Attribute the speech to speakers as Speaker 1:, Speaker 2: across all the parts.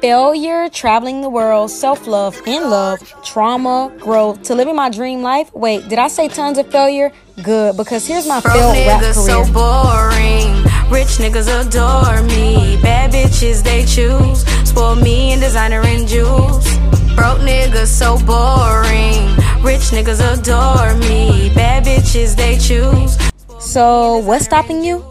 Speaker 1: failure, traveling the world, self love, in love, trauma, growth, to living my dream life. Wait, did I say tons of failure? Good, because here's my
Speaker 2: Broke
Speaker 1: failed rap
Speaker 2: niggas
Speaker 1: career.
Speaker 2: so boring. Rich niggas adore me. Bad bitches they choose. Spoil me in designer and jewels. Broke niggas so boring. Rich niggas adore me. Bad bitches they choose.
Speaker 1: So, what's stopping you?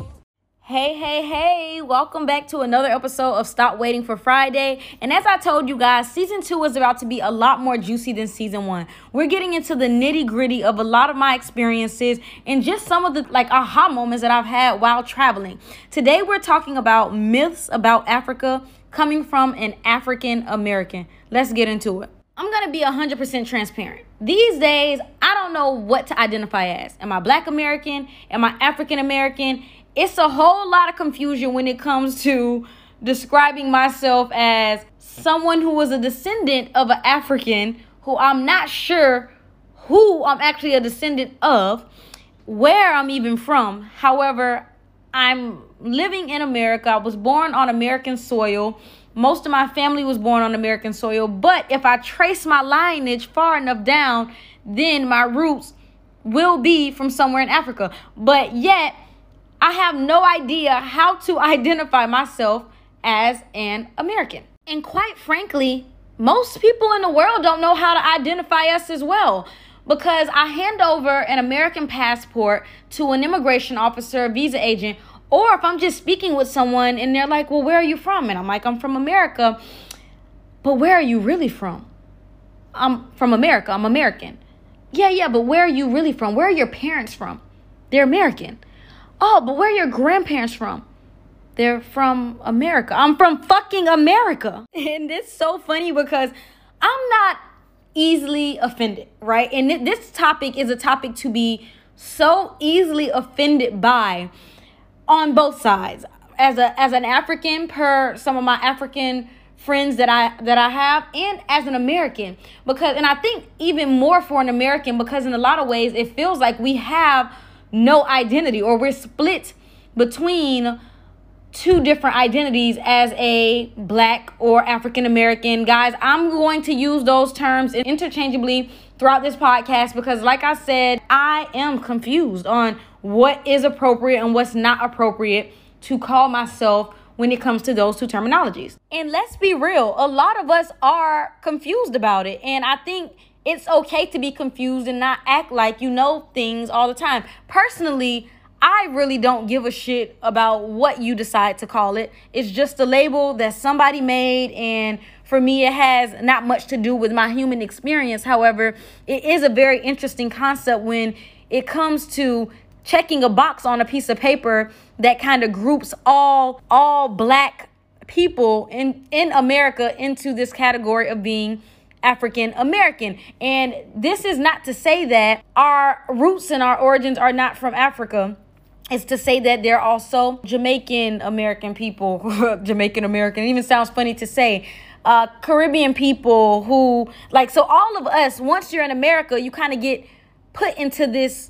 Speaker 3: Hey, hey, hey, welcome back to another episode of Stop Waiting for Friday. And as I told you guys, season two is about to be a lot more juicy than season one. We're getting into the nitty gritty of a lot of my experiences and just some of the like aha moments that I've had while traveling. Today, we're talking about myths about Africa coming from an African American. Let's get into it. I'm gonna be 100% transparent. These days, I don't know what to identify as. Am I Black American? Am I African American? It's a whole lot of confusion when it comes to describing myself as someone who was a descendant of an African who I'm not sure who I'm actually a descendant of, where I'm even from. However, I'm living in America. I was born on American soil. Most of my family was born on American soil. But if I trace my lineage far enough down, then my roots will be from somewhere in Africa. But yet, I have no idea how to identify myself as an American. And quite frankly, most people in the world don't know how to identify us as well because I hand over an American passport to an immigration officer, visa agent, or if I'm just speaking with someone and they're like, Well, where are you from? And I'm like, I'm from America. But where are you really from? I'm from America. I'm American. Yeah, yeah, but where are you really from? Where are your parents from? They're American. Oh, but where are your grandparents from? They're from America. I'm from fucking America. And it's so funny because I'm not easily offended, right? And th- this topic is a topic to be so easily offended by on both sides. As a as an African per some of my African friends that I that I have and as an American because and I think even more for an American because in a lot of ways it feels like we have no identity or we're split between two different identities as a black or African American. Guys, I'm going to use those terms interchangeably throughout this podcast because, like I said, I am confused on what is appropriate and what's not appropriate to call myself when it comes to those two terminologies. And let's be real, a lot of us are confused about it. And I think it's okay to be confused and not act like you know things all the time. Personally, I really don't give a shit about what you decide to call it. It's just a label that somebody made, and for me, it has not much to do with my human experience. However, it is a very interesting concept when it comes to checking a box on a piece of paper that kind of groups all all black people in in America into this category of being African American. And this is not to say that our roots and our origins are not from Africa. It's to say that they're also Jamaican American people, Jamaican American. It even sounds funny to say. Uh, Caribbean people who, like, so all of us, once you're in America, you kind of get put into this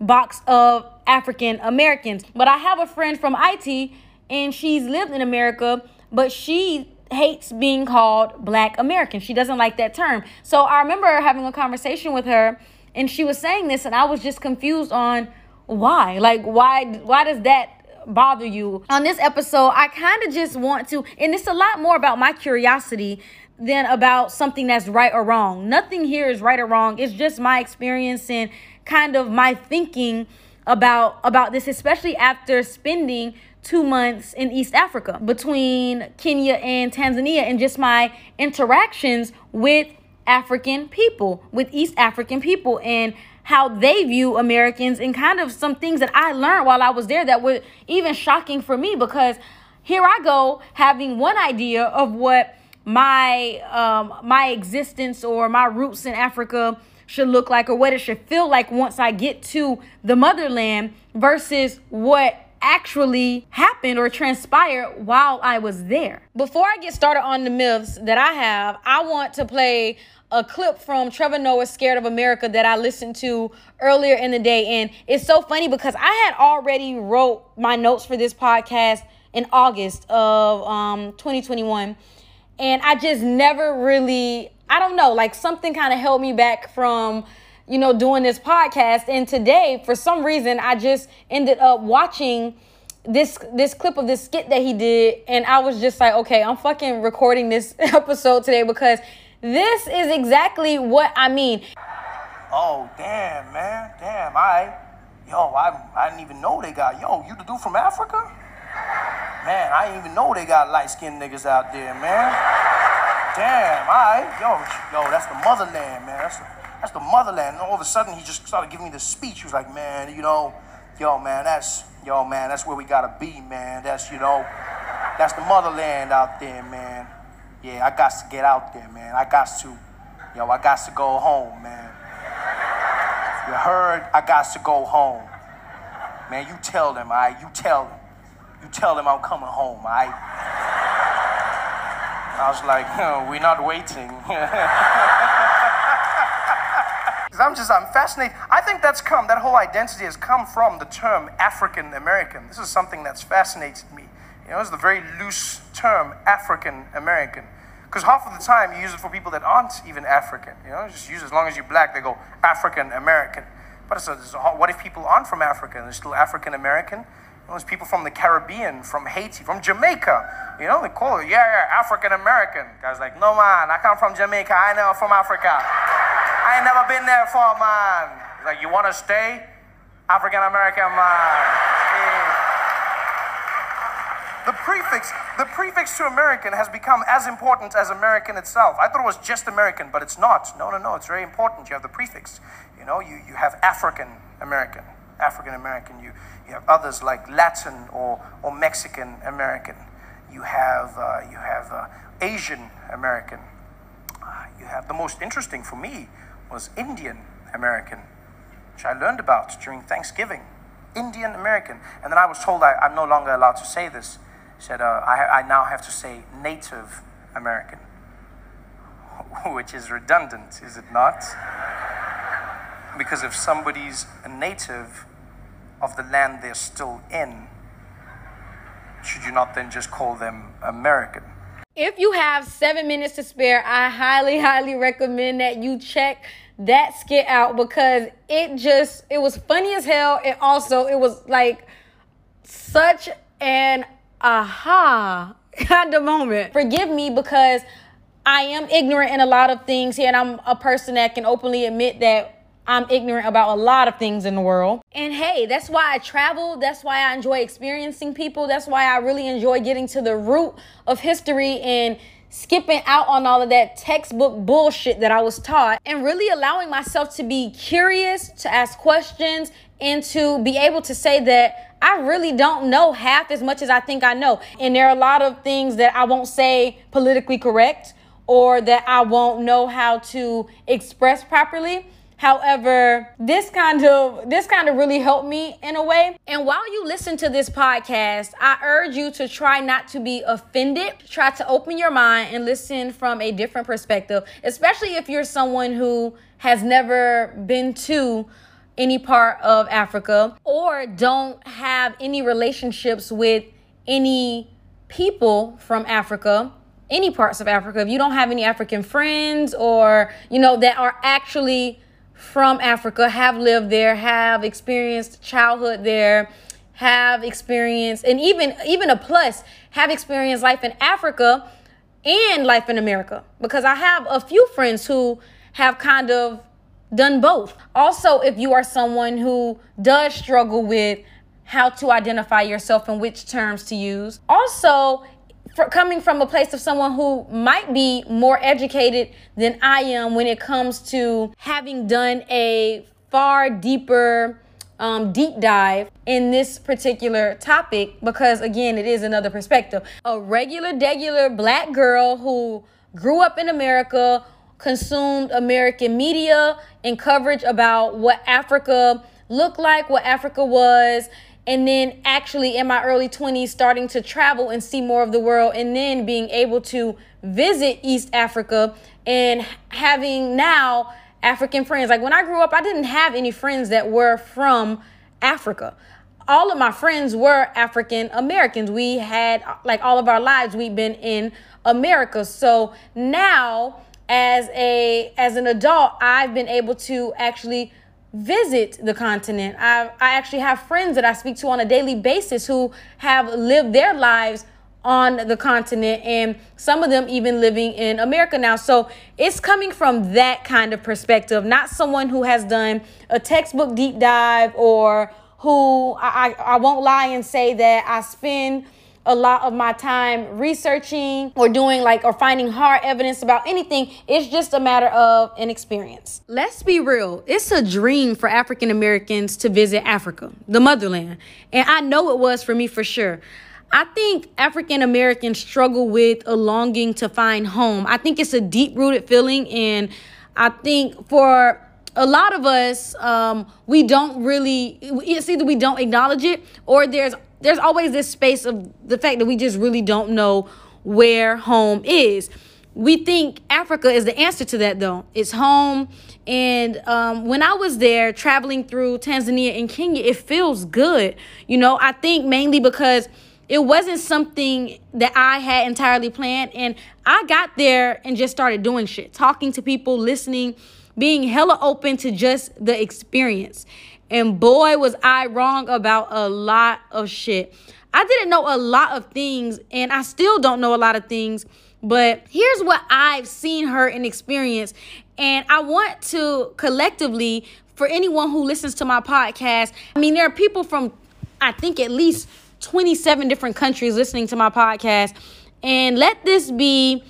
Speaker 3: box of African Americans. But I have a friend from Haiti and she's lived in America, but she hates being called black American. She doesn't like that term. So I remember having a conversation with her and she was saying this and I was just confused on why? Like why why does that bother you? On this episode, I kind of just want to and it's a lot more about my curiosity than about something that's right or wrong. Nothing here is right or wrong. It's just my experience and kind of my thinking about about this especially after spending two months in East Africa between Kenya and Tanzania and just my interactions with African people, with East African people, and how they view Americans, and kind of some things that I learned while I was there that were even shocking for me because here I go having one idea of what my um, my existence or my roots in Africa should look like or what it should feel like once I get to the motherland versus what actually happened or transpired while I was there. Before I get started on the myths that I have, I want to play a clip from Trevor Noah's Scared of America that I listened to earlier in the day. And it's so funny because I had already wrote my notes for this podcast in August of um, 2021. And I just never really, I don't know, like something kind of held me back from, you know, doing this podcast. And today, for some reason, I just ended up watching this this clip of this skit that he did and I was just like, okay, I'm fucking recording this episode today because this is exactly what I mean.
Speaker 4: Oh, damn, man. Damn, I Yo, I I didn't even know they got yo, you the dude from Africa? Man, I didn't even know they got light-skinned niggas out there, man. Damn, I yo, yo, that's the motherland, man. That's the, that's the motherland. And all of a sudden he just started giving me this speech. He was like, man, you know, yo, man, that's yo, man, that's where we gotta be, man. That's, you know, that's the motherland out there, man. Yeah, I got to get out there, man. I got to, yo, I got to go home, man. You heard? I got to go home. Man, you tell them, I, right? you tell them. You tell them I'm coming home, I. Right? I was like, no, we're not waiting. I'm just, I'm fascinated. I think that's come, that whole identity has come from the term African American. This is something that's fascinated me. You know, it's the very loose term, African American. Because half of the time you use it for people that aren't even African. You know, just use it as long as you're black, they go African American. But it's a, it's a, what if people aren't from Africa and they're still African American? You know, there's people from the Caribbean, from Haiti, from Jamaica. You know, they call it, yeah, yeah, African American. Guy's like, no man, I come from Jamaica, I know from Africa. Ain't never been there for, man. He's like, you want to stay? African American, man. The prefix, the prefix to American has become as important as American itself. I thought it was just American, but it's not. No, no, no. It's very important. You have the prefix. You know, you, you have African American, African American. You, you have others like Latin or, or Mexican American. You have, uh, you have uh, Asian American. Uh, you have the most interesting for me was Indian American, which I learned about during Thanksgiving. Indian American. And then I was told I, am no longer allowed to say this. He said, uh, I, I now have to say Native American, which is redundant, is it not? Because if somebody's a native of the land they're still in, should you not then just call them American?
Speaker 3: If you have seven minutes to spare, I highly, highly recommend that you check that skit out because it just it was funny as hell and also it was like such an aha kind of moment. Forgive me because I am ignorant in a lot of things here and I'm a person that can openly admit that I'm ignorant about a lot of things in the world. And hey, that's why I travel. That's why I enjoy experiencing people. That's why I really enjoy getting to the root of history and skipping out on all of that textbook bullshit that I was taught and really allowing myself to be curious, to ask questions, and to be able to say that I really don't know half as much as I think I know. And there are a lot of things that I won't say politically correct or that I won't know how to express properly. However, this kind of this kind of really helped me in a way. And while you listen to this podcast, I urge you to try not to be offended. Try to open your mind and listen from a different perspective, especially if you're someone who has never been to any part of Africa or don't have any relationships with any people from Africa any parts of Africa, if you don't have any African friends or, you know, that are actually from Africa, have lived there, have experienced childhood there, have experienced, and even even a plus, have experienced life in Africa and life in America. Because I have a few friends who have kind of done both. Also, if you are someone who does struggle with how to identify yourself and which terms to use. Also, coming from a place of someone who might be more educated than I am when it comes to having done a far deeper um, deep dive in this particular topic because again it is another perspective. A regular degular black girl who grew up in america consumed american media and coverage about what africa looked like what africa was and then actually in my early 20s starting to travel and see more of the world and then being able to visit East Africa and having now African friends. Like when I grew up, I didn't have any friends that were from Africa. all of my friends were African Americans. We had like all of our lives we've been in America. So now as a as an adult, I've been able to actually visit the continent. I I actually have friends that I speak to on a daily basis who have lived their lives on the continent and some of them even living in America now. So it's coming from that kind of perspective, not someone who has done a textbook deep dive or who I, I, won't lie and say that I spend a lot of my time researching or doing like or finding hard evidence about anything. It's just a matter of an experience. Let's be real. It's a dream for African Americans to visit Africa, the motherland. And I know it was for me for sure. I think African Americans struggle with a longing to find home. I think it's a deep rooted feeling. And I think for a lot of us, um, we don't really, it's either we don't acknowledge it or there's there's always this space of the fact that we just really don't know where home is. We think Africa is the answer to that, though. It's home. And um, when I was there traveling through Tanzania and Kenya, it feels good. You know, I think mainly because it wasn't something that I had entirely planned. And I got there and just started doing shit, talking to people, listening, being hella open to just the experience. And boy, was I wrong about a lot of shit. I didn't know a lot of things, and I still don't know a lot of things. But here's what I've seen her and experienced. And I want to collectively, for anyone who listens to my podcast, I mean, there are people from, I think, at least 27 different countries listening to my podcast. And let this be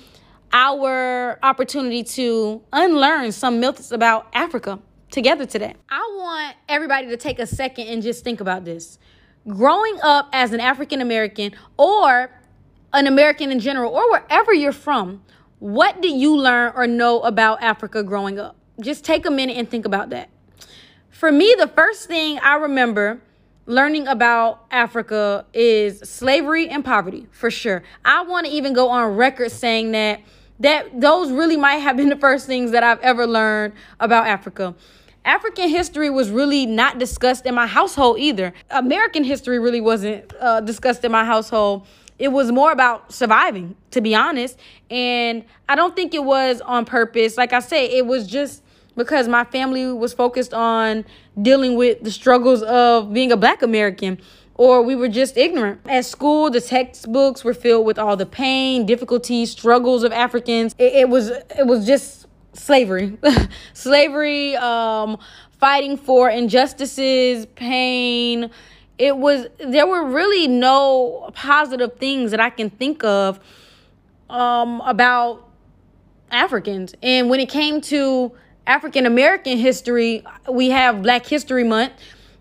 Speaker 3: our opportunity to unlearn some myths about Africa together today. I want everybody to take a second and just think about this. Growing up as an African American or an American in general, or wherever you're from, what did you learn or know about Africa growing up? Just take a minute and think about that. For me, the first thing I remember learning about Africa is slavery and poverty, for sure. I want to even go on record saying that that those really might have been the first things that I've ever learned about Africa. African history was really not discussed in my household either. American history really wasn't uh, discussed in my household. It was more about surviving, to be honest. And I don't think it was on purpose. Like I say, it was just because my family was focused on dealing with the struggles of being a black American or we were just ignorant. At school, the textbooks were filled with all the pain, difficulties, struggles of Africans. It, it was it was just slavery, slavery, um, fighting for injustices, pain. It was there were really no positive things that I can think of um, about Africans. And when it came to African American history, we have Black History Month,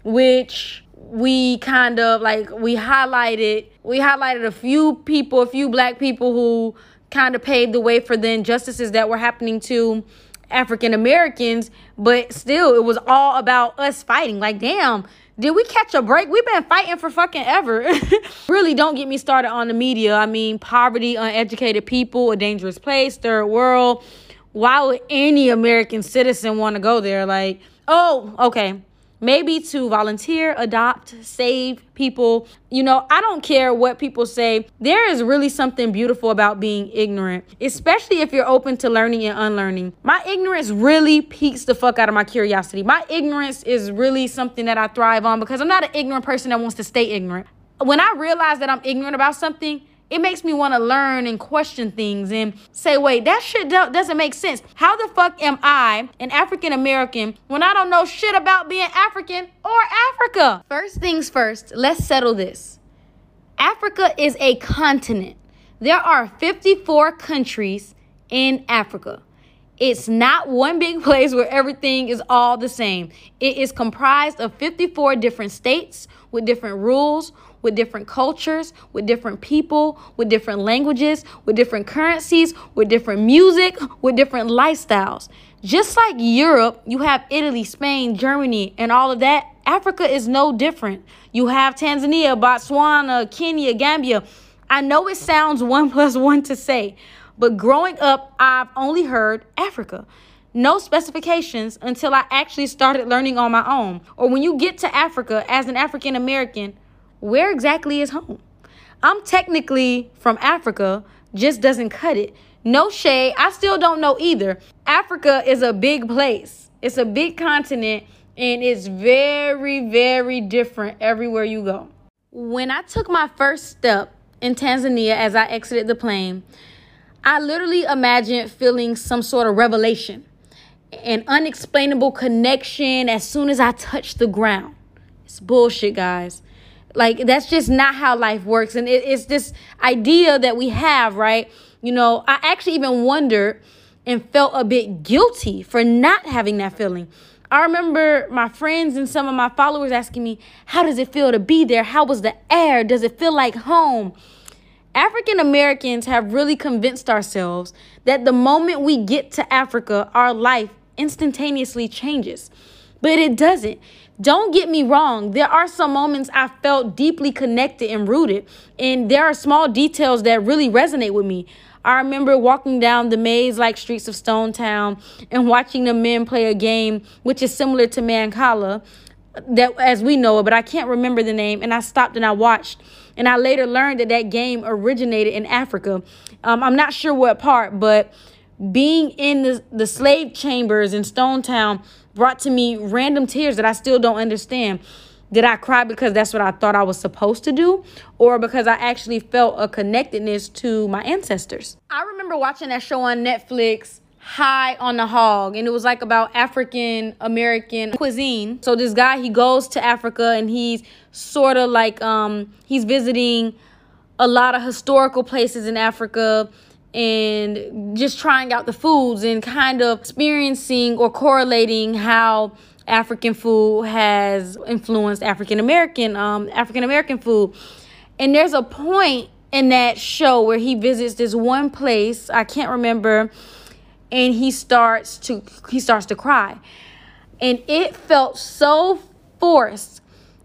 Speaker 3: which we kind of like we highlighted we highlighted a few people, a few black people who kind of paved the way for the injustices that were happening to African Americans, but still, it was all about us fighting. Like, damn, did we catch a break? We've been fighting for fucking ever. really, don't get me started on the media. I mean, poverty, uneducated people, a dangerous place, third world. Why would any American citizen want to go there? Like, oh, okay maybe to volunteer, adopt, save people. You know, I don't care what people say. There is really something beautiful about being ignorant, especially if you're open to learning and unlearning. My ignorance really piques the fuck out of my curiosity. My ignorance is really something that I thrive on because I'm not an ignorant person that wants to stay ignorant. When I realize that I'm ignorant about something, it makes me want to learn and question things and say, wait, that shit doesn't make sense. How the fuck am I an African American when I don't know shit about being African or Africa? First things first, let's settle this. Africa is a continent. There are 54 countries in Africa. It's not one big place where everything is all the same. It is comprised of 54 different states with different rules, with different cultures, with different people, with different languages, with different currencies, with different music, with different lifestyles. Just like Europe, you have Italy, Spain, Germany, and all of that. Africa is no different. You have Tanzania, Botswana, Kenya, Gambia. I know it sounds one plus one to say, but growing up, I've only heard Africa. no specifications until I actually started learning on my own. Or when you get to Africa as an African American, where exactly is home? I'm technically from Africa, just doesn't cut it. No shade, I still don't know either. Africa is a big place, it's a big continent, and it's very, very different everywhere you go. When I took my first step in Tanzania as I exited the plane, I literally imagined feeling some sort of revelation, an unexplainable connection as soon as I touched the ground. It's bullshit, guys. Like, that's just not how life works. And it, it's this idea that we have, right? You know, I actually even wondered and felt a bit guilty for not having that feeling. I remember my friends and some of my followers asking me, How does it feel to be there? How was the air? Does it feel like home? African Americans have really convinced ourselves that the moment we get to Africa, our life instantaneously changes. But it doesn't. Don't get me wrong, there are some moments I felt deeply connected and rooted, and there are small details that really resonate with me. I remember walking down the maze like streets of Stone Town and watching the men play a game which is similar to Mancala that as we know it, but I can't remember the name. And I stopped and I watched. And I later learned that that game originated in Africa. Um, I'm not sure what part, but being in the, the slave chambers in Stone Town brought to me random tears that I still don't understand. Did I cry because that's what I thought I was supposed to do? Or because I actually felt a connectedness to my ancestors? I remember watching that show on Netflix high on the hog and it was like about african american cuisine so this guy he goes to africa and he's sort of like um he's visiting a lot of historical places in africa and just trying out the foods and kind of experiencing or correlating how African food has influenced African American um African American food. And there's a point in that show where he visits this one place, I can't remember, and he starts to he starts to cry. And it felt so forced.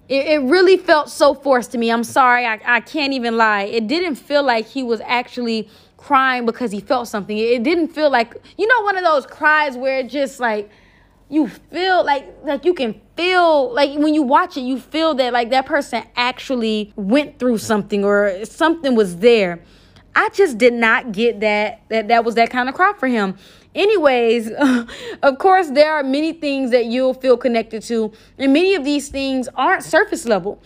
Speaker 3: It, it really felt so forced to me. I'm sorry, I, I can't even lie. It didn't feel like he was actually crying because he felt something. It didn't feel like you know one of those cries where it just like you feel like like you can feel like when you watch it you feel that like that person actually went through something or something was there. I just did not get that that that was that kind of cry for him. Anyways, of course there are many things that you'll feel connected to and many of these things aren't surface level.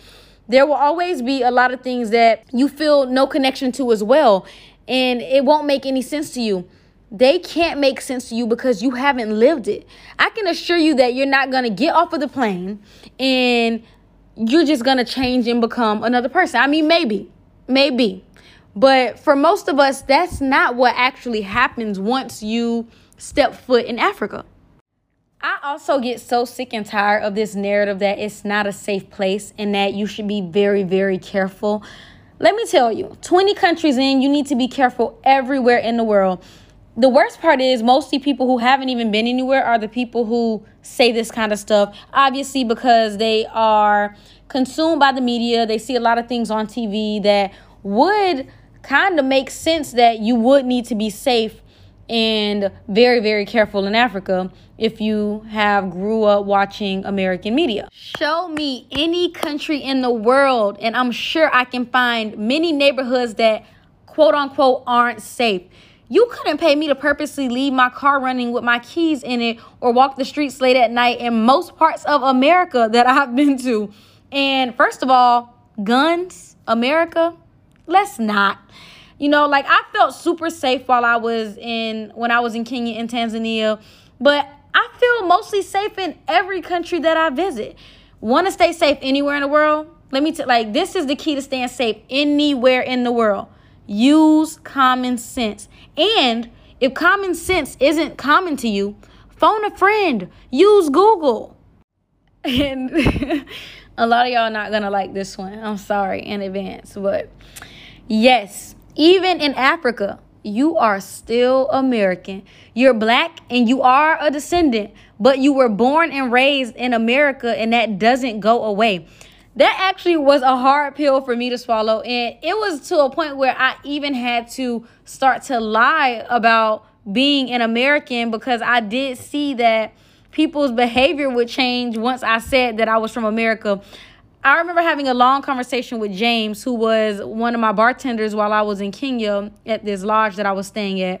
Speaker 3: There will always be a lot of things that you feel no connection to as well and it won't make any sense to you. They can't make sense to you because you haven't lived it. I can assure you that you're not going to get off of the plane and you're just going to change and become another person. I mean, maybe, maybe. But for most of us, that's not what actually happens once you step foot in Africa. I also get so sick and tired of this narrative that it's not a safe place and that you should be very, very careful. Let me tell you, 20 countries in, you need to be careful everywhere in the world. The worst part is mostly people who haven't even been anywhere are the people who say this kind of stuff. Obviously, because they are consumed by the media, they see a lot of things on TV that would kind of make sense that you would need to be safe and very very careful in Africa if you have grew up watching American media. Show me any country in the world and I'm sure I can find many neighborhoods that quote unquote aren't safe. You couldn't pay me to purposely leave my car running with my keys in it or walk the streets late at night in most parts of America that I've been to. And first of all, guns, America, let's not. You know, like I felt super safe while I was in when I was in Kenya and Tanzania, but I feel mostly safe in every country that I visit. Want to stay safe anywhere in the world? Let me tell like this is the key to staying safe anywhere in the world. Use common sense. And if common sense isn't common to you, phone a friend. Use Google. And a lot of y'all not gonna like this one. I'm sorry in advance, but yes, even in Africa, you are still American. You're black and you are a descendant, but you were born and raised in America, and that doesn't go away. That actually was a hard pill for me to swallow, and it was to a point where I even had to start to lie about being an American because I did see that people's behavior would change once I said that I was from America. I remember having a long conversation with James, who was one of my bartenders while I was in Kenya at this lodge that I was staying at.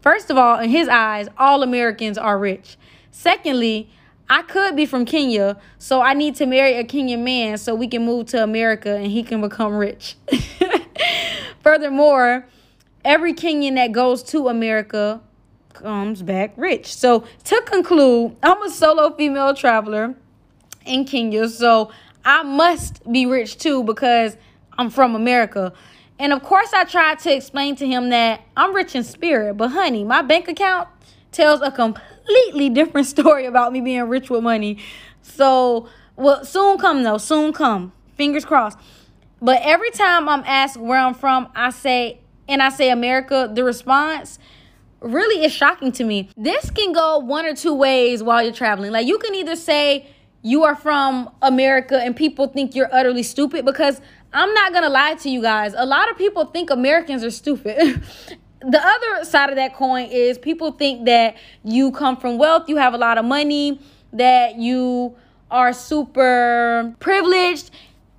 Speaker 3: First of all, in his eyes, all Americans are rich. Secondly, I could be from Kenya, so I need to marry a Kenyan man so we can move to America and he can become rich. Furthermore, every Kenyan that goes to America comes back rich. So, to conclude, I'm a solo female traveler in Kenya, so I must be rich too because I'm from America. And of course, I tried to explain to him that I'm rich in spirit, but honey, my bank account tells a completely different story about me being rich with money. So, well, soon come though, soon come. Fingers crossed. But every time I'm asked where I'm from, I say, and I say America, the response really is shocking to me. This can go one or two ways while you're traveling. Like, you can either say you are from America and people think you're utterly stupid because I'm not gonna lie to you guys. A lot of people think Americans are stupid. the other side of that coin is people think that you come from wealth, you have a lot of money, that you are super privileged.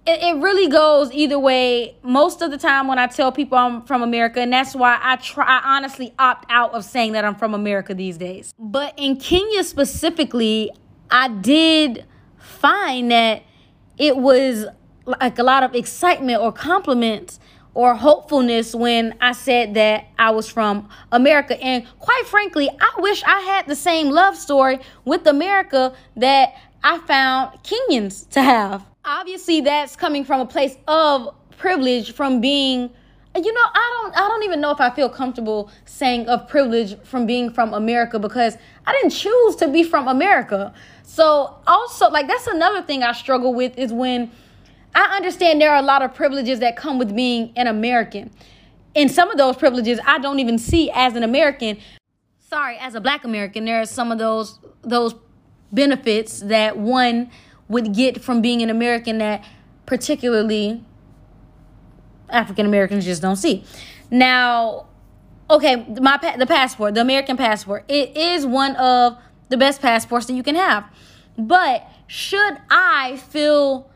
Speaker 3: It, it really goes either way. Most of the time, when I tell people I'm from America, and that's why I try, I honestly opt out of saying that I'm from America these days. But in Kenya specifically, I did find that it was like a lot of excitement or compliments or hopefulness when I said that I was from America. And quite frankly, I wish I had the same love story with America that I found Kenyans to have. Obviously, that's coming from a place of privilege from being you know i don't i don't even know if i feel comfortable saying of privilege from being from america because i didn't choose to be from america so also like that's another thing i struggle with is when I understand there are a lot of privileges that come with being an American. And some of those privileges I don't even see as an American. Sorry, as a black American, there are some of those those benefits that one would get from being an American that particularly African Americans just don't see. Now, okay, my the passport, the American passport, it is one of the best passports that you can have. But should I feel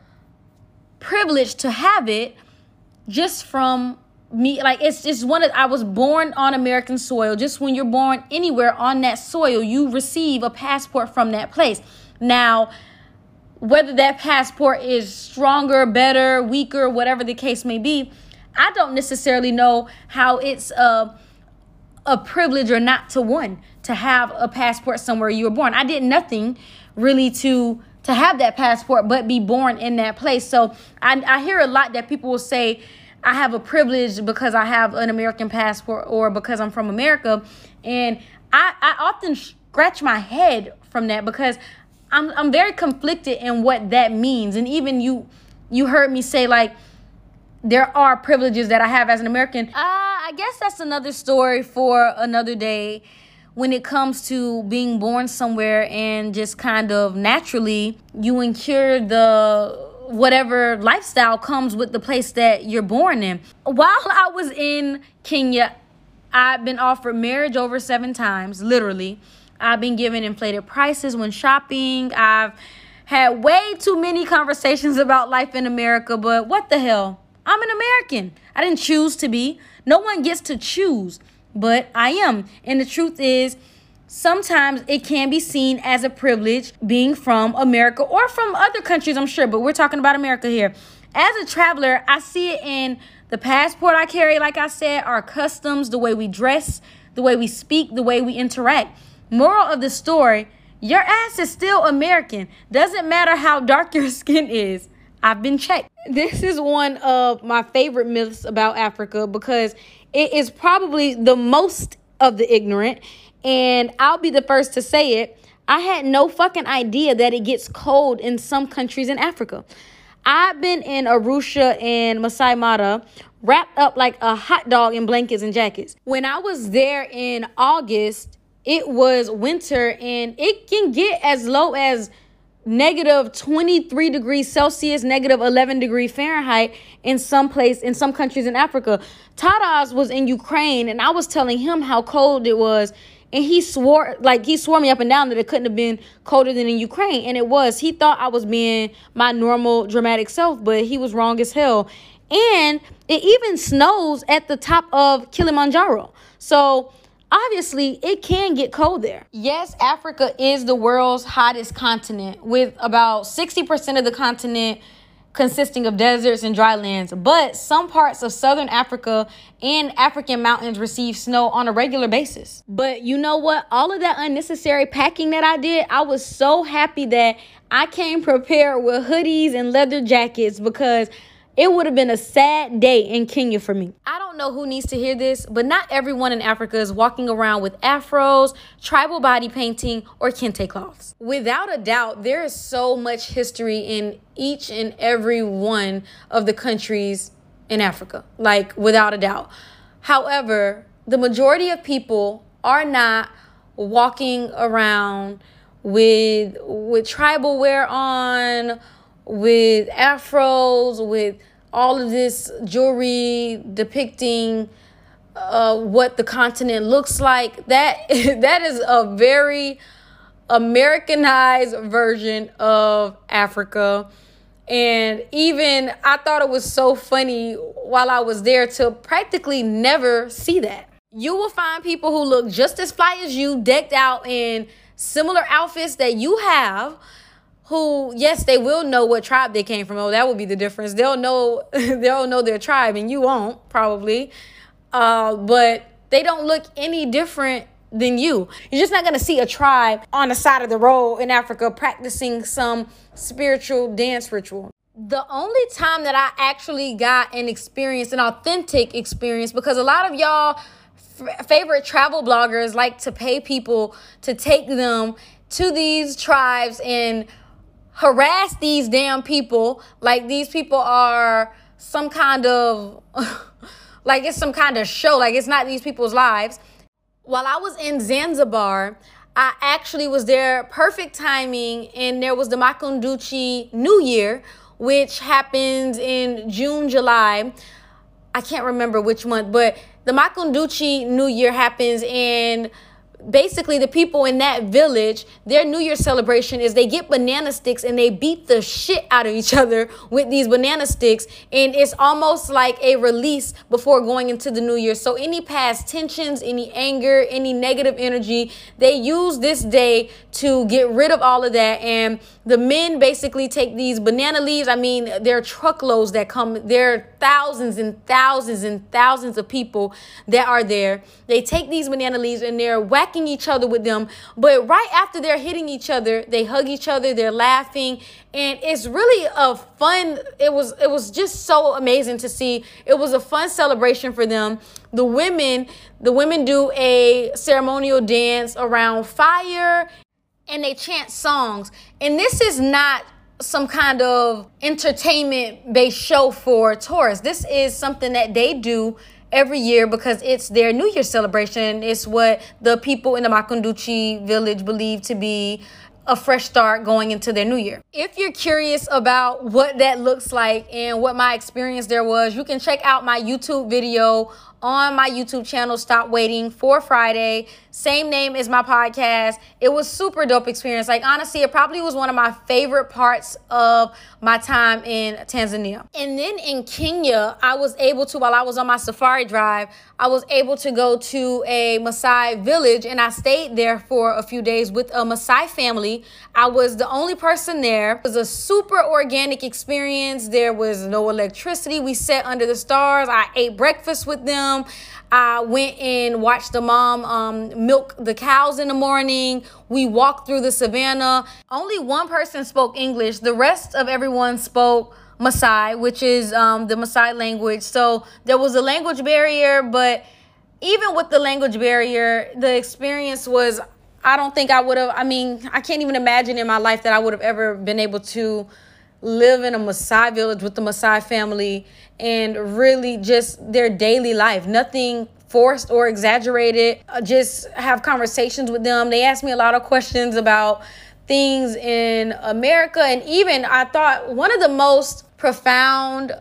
Speaker 3: privileged to have it just from me like it's just one of I was born on American soil. Just when you're born anywhere on that soil, you receive a passport from that place. Now, whether that passport is stronger, better, weaker, whatever the case may be, I don't necessarily know how it's a a privilege or not to one to have a passport somewhere you were born. I did nothing really to to have that passport but be born in that place. So I, I hear a lot that people will say, I have a privilege because I have an American passport or because I'm from America. And I, I often scratch my head from that because I'm I'm very conflicted in what that means. And even you you heard me say like there are privileges that I have as an American. Uh, I guess that's another story for another day when it comes to being born somewhere and just kind of naturally you incur the whatever lifestyle comes with the place that you're born in. While I was in Kenya, I've been offered marriage over seven times, literally. I've been given inflated prices when shopping. I've had way too many conversations about life in America, but what the hell? I'm an American. I didn't choose to be. No one gets to choose but I am. And the truth is, sometimes it can be seen as a privilege being from America or from other countries, I'm sure, but we're talking about America here. As a traveler, I see it in the passport I carry, like I said, our customs, the way we dress, the way we speak, the way we interact. Moral of the story your ass is still American. Doesn't matter how dark your skin is. I've been checked. This is one of my favorite myths about Africa because it is probably the most of the ignorant. And I'll be the first to say it. I had no fucking idea that it gets cold in some countries in Africa. I've been in Arusha and Masai Mara wrapped up like a hot dog in blankets and jackets. When I was there in August, it was winter and it can get as low as negative 23 degrees Celsius, negative 11 degree Fahrenheit in some place in some countries in Africa. Tadas was in Ukraine and I was telling him how cold it was and he swore like he swore me up and down that it couldn't have been colder than in Ukraine and it was. He thought I was being my normal dramatic self, but he was wrong as hell. And it even snows at the top of Kilimanjaro. So obviously it can get cold there. Yes, Africa is the world's hottest continent with about 60% of the continent consisting of deserts and dry lands, but some parts of southern Africa and African mountains receive snow on a regular basis. But you know what? All of that unnecessary packing that I did, I was so happy that I came prepared with hoodies and leather jackets because it would have been a sad day in Kenya for me. I don't know who needs to hear this, but not everyone in Africa is walking around with afros, tribal body painting, or kente cloths. Without a doubt, there is so much history in each and every one of the countries in Africa, like without a doubt. However, the majority of people are not walking around with with tribal wear on with afros, with all of this jewelry depicting uh, what the continent looks like. That that is a very Americanized version of Africa. And even I thought it was so funny while I was there to practically never see that. You will find people who look just as fly as you, decked out in similar outfits that you have who yes they will know what tribe they came from. Oh that would be the difference. They'll know they'll know their tribe and you won't probably. Uh, but they don't look any different than you. You're just not going to see a tribe on the side of the road in africa practicing some spiritual dance ritual. The only time that i actually got an experience an authentic experience because a lot of y'all f- favorite travel bloggers like to pay people to take them to these tribes and harass these damn people. Like these people are some kind of like it's some kind of show. Like it's not these people's lives. While i was in zanzibar i actually was there perfect timing and there was the makunduchi new year which happens in june july. I can't remember which month but the makunduchi new year happens and basically the people in that village their new year celebration is they get banana sticks and they beat the shit out of each other with these banana sticks. And it's almost like a release before going into the new year. So any past tensions any anger any negative energy they use this day to get rid of all of that. And the men basically take these banana leaves. I mean there are truckloads that come. There are thousands and thousands and thousands of people that are there. They take these banana leaves and they're whacking each other with them. But right after they're hitting each other, they hug each other, they're laughing, and it's really a fun it was it was just so amazing to see. It was a fun celebration for them. The women, the women do a ceremonial dance around fire and they chant songs. And this is not some kind of entertainment based show for tourists. This is something that they do every year because it's their New Year celebration. It's what the people in the Makunduchi village believe to be a fresh start going into their new year. If you're curious about what that looks like and what my experience there was, you can check out my YouTube video on my YouTube channel, Stop Waiting for Friday. Same name as my podcast. It was super dope experience. Like honestly, it probably was one of my favorite parts of my time in Tanzania. And then in Kenya, I was able to while I was on my safari drive, I was able to go to a Maasai village and I stayed there for a few days with a Maasai family. I was the only person there. It was a super organic experience. There was no electricity. We sat under the stars. I ate breakfast with them. I went and watched the mom um, milk the cows in the morning. We walked through the savannah. Only one person spoke English. The rest of everyone spoke Maasai, which is um, the Maasai language. So there was a language barrier, but even with the language barrier, the experience was I don't think I would have. I mean, I can't even imagine in my life that I would have ever been able to live in a Maasai village with the Maasai family and really just their daily life. Nothing forced or exaggerated. Uh, just have conversations with them. They ask me a lot of questions about things in America. And even I thought one of the most profound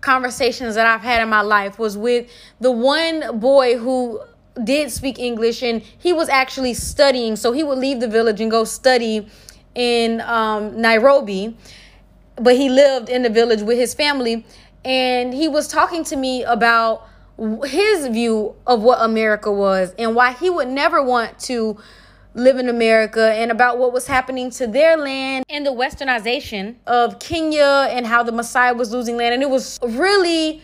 Speaker 3: conversations that I've had in my life was with the one boy who did speak English and he was actually studying. So he would leave the village and go study in um, Nairobi, but he lived in the village with his family. And he was talking to me about his view of what America was and why he would never want to live in America and about what was happening to their land and the westernization of Kenya and how the Maasai was losing land. And it was really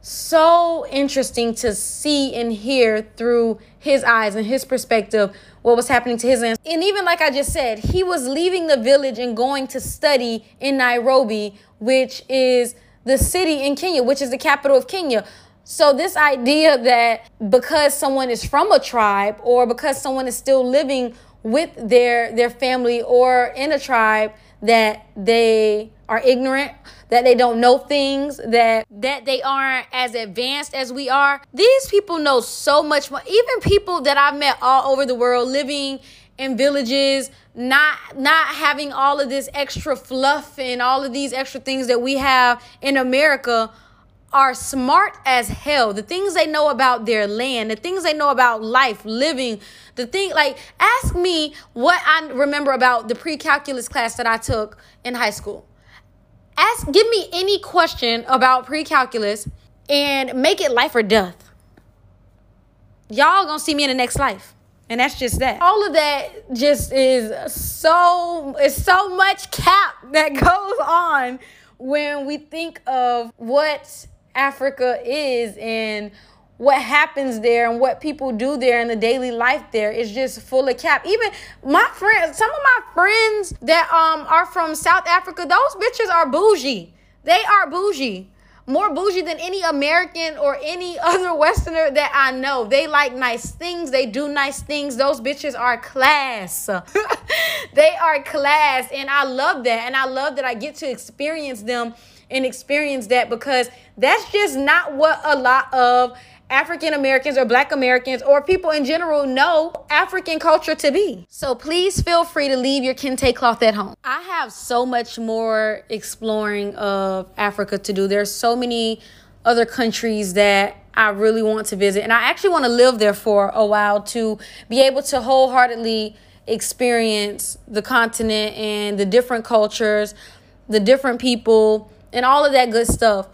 Speaker 3: so interesting to see and hear through his eyes and his perspective what was happening to his. And even like I just said, he was leaving the village and going to study in Nairobi, which is the city in Kenya, which is the capital of Kenya. So, this idea that because someone is from a tribe or because someone is still living with their, their family or in a tribe, that they are ignorant, that they don't know things, that that they aren't as advanced as we are. These people know so much more. Even people that I've met all over the world living in villages, not not having all of this extra fluff and all of these extra things that we have in America are smart as hell. The things they know about their land, the things they know about life, living, the thing like ask me what I remember about the pre-calculus class that I took in high school. Ask give me any question about pre-calculus and make it life or death. Y'all gonna see me in the next life. And that's just that. All of that just is so it's so much cap that goes on when we think of what Africa is and what happens there and what people do there in the daily life there is just full of cap. Even my friends, some of my friends that um are from South Africa, those bitches are bougie. They are bougie. More bougie than any American or any other Westerner that I know. They like nice things. They do nice things. Those bitches are class. they are class. And I love that. And I love that I get to experience them and experience that because that's just not what a lot of African Americans or Black Americans or people in general know African culture to be. So please feel free to leave your kente cloth at home. I have so much more exploring of Africa to do. There's so many other countries that I really want to visit. And I actually want to live there for a while to be able to wholeheartedly experience the continent and the different cultures, the different people, and all of that good stuff.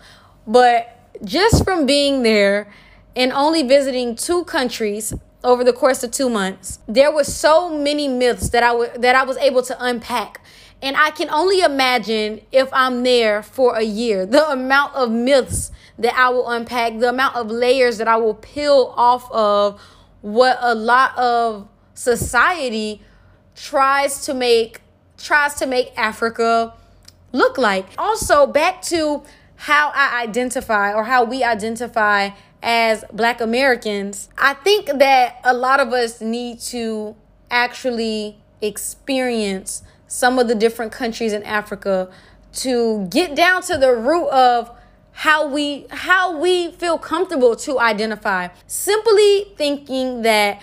Speaker 3: But just from being there and only visiting two countries over the course of 2 months, there were so many myths that I w- that I was able to unpack. And I can only imagine if I'm there for a year, the amount of myths that I will unpack, the amount of layers that I will peel off of what a lot of society tries to make tries to make Africa look like. Also, back to how I identify or how we identify as Black Americans, I think that a lot of us need to actually experience some of the different countries in Africa to get down to the root of how we how we feel comfortable to identify. Simply thinking that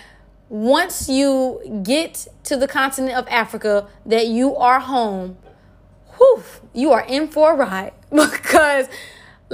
Speaker 3: once you get to the continent of Africa that you are home whew, you are in for a ride. Because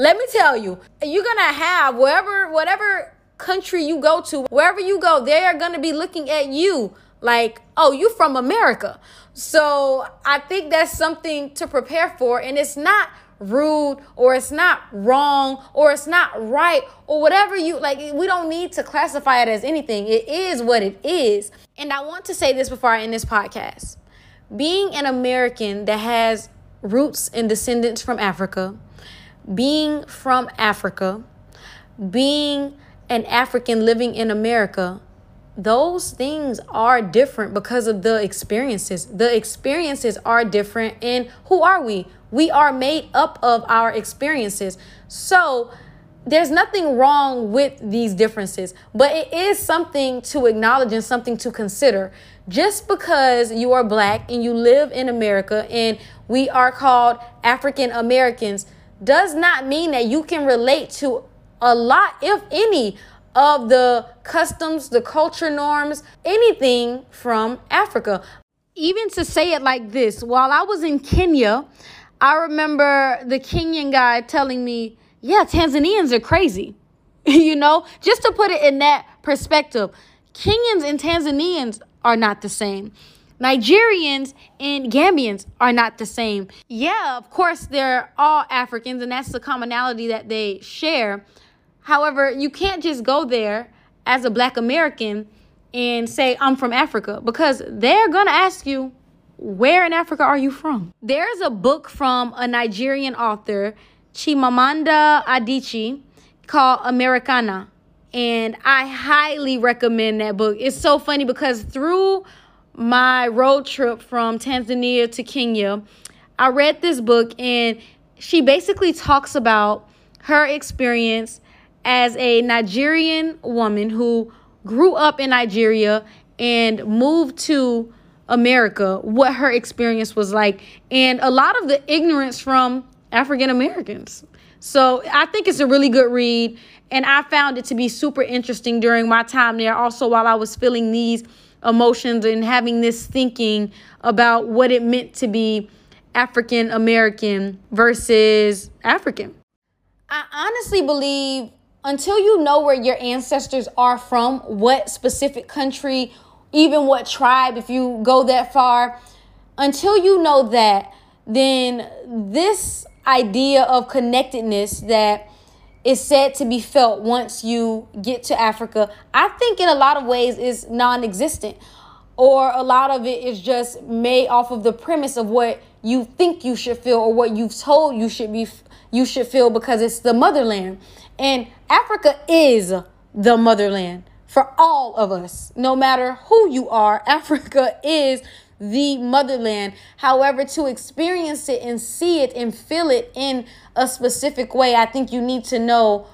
Speaker 3: let me tell you, you're gonna have wherever, whatever country you go to, wherever you go, they are gonna be looking at you like, oh, you from America. So I think that's something to prepare for, and it's not rude or it's not wrong or it's not right or whatever you like we don't need to classify it as anything. It is what it is. And i want to say this before i end this podcast. Being an American that has roots and descendants from Africa, being from Africa, being an African living in America, those things are different because of the experiences. The experiences are different. And who are we? We are made up of our experiences. So, there's nothing wrong with these differences, but it is something to acknowledge and something to consider. Just because you are black and you live in America and we are called African Americans does not mean that you can relate to a lot, if any, of the customs, the culture norms, anything from Africa. even to say it like this, while I was in Kenya, I remember the Kenyan guy telling me, yeah, Tanzanians are crazy. you know, just to put it in that perspective, Kenyans and Tanzanians are not the same. Nigerians and Gambians are not the same. Yeah, of course, they're all Africans, and that's the commonality that they share. However, you can't just go there as a black American and say, I'm from Africa, because they're going to ask you, where in Africa are you from? There's a book from a Nigerian author, Chimamanda Adichie, called Americanah. And I highly recommend that book. It's so funny because through my road trip from Tanzania to Kenya, I read this book and she basically talks about her experience as a Nigerian woman who grew up in Nigeria and moved to America, what her experience was like, and a lot of the ignorance from African Americans. So I think it's a really good read, and I found it to be super interesting during my time there. Also, while I was feeling these emotions and having this thinking about what it meant to be African American versus African. I honestly believe until you know where your ancestors are from, what specific country, even what tribe, if you go that far, until you know that, then this idea of connectedness that is said to be felt once you get to Africa, I think in a lot of ways is non existent. Or a lot of it is just made off of the premise of what you think you should feel or what you've told you should be you should feel because it's the motherland. And Africa is the motherland for all of us. No matter who you are, Africa is the motherland. However, to experience it and see it and feel it in a specific way, I think you need to know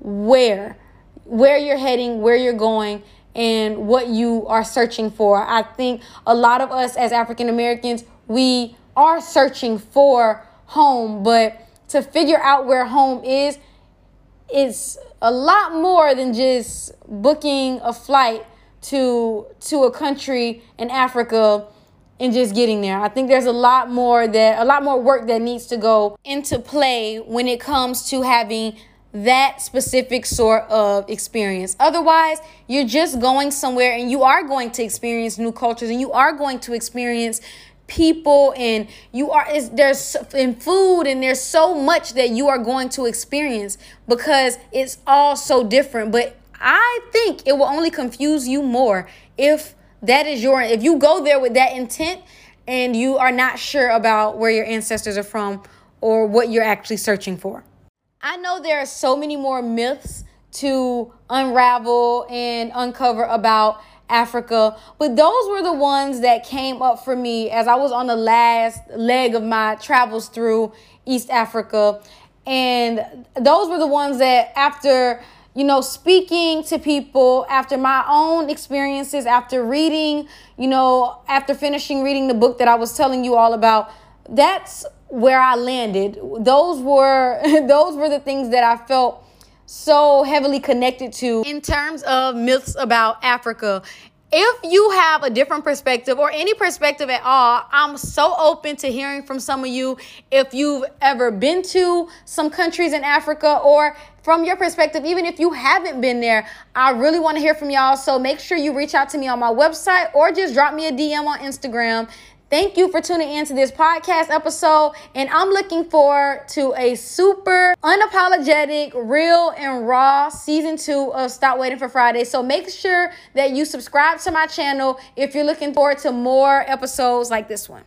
Speaker 3: where where you're heading, where you're going, and what you are searching for. I think a lot of us as African Americans, we are searching for home, but to figure out where home is, it's a lot more than just booking a flight to to a country in Africa and just getting there. I think there's a lot more that a lot more work that needs to go into play when it comes to having that specific sort of experience. Otherwise, you're just going somewhere and you are going to experience new cultures and you are going to experience people and you are there's in food and there's so much that you are going to experience because it's all so different but i think it will only confuse you more if that is your if you go there with that intent and you are not sure about where your ancestors are from or what you're actually searching for i know there are so many more myths to unravel and uncover about Africa. But those were the ones that came up for me as I was on the last leg of my travels through East Africa. And those were the ones that after you know, speaking to people after my own experiences, after reading, you know, after finishing reading the book that I was telling you all about, that's where I landed. Those were those were the things that I felt so heavily connected to in terms of myths about Africa. If you have a different perspective or any perspective at all, I'm so open to hearing from some of you. If you've ever been to some countries in Africa or from your perspective, even if you haven't been there, I really want to hear from y'all. So make sure you reach out to me on my website or just drop me a DM on Instagram. Thank you for tuning in to this podcast episode. And I'm looking forward to a super unapologetic, real, and raw season two of Stop Waiting for Friday. So make sure that you subscribe to my channel if you're looking forward to more episodes like this one.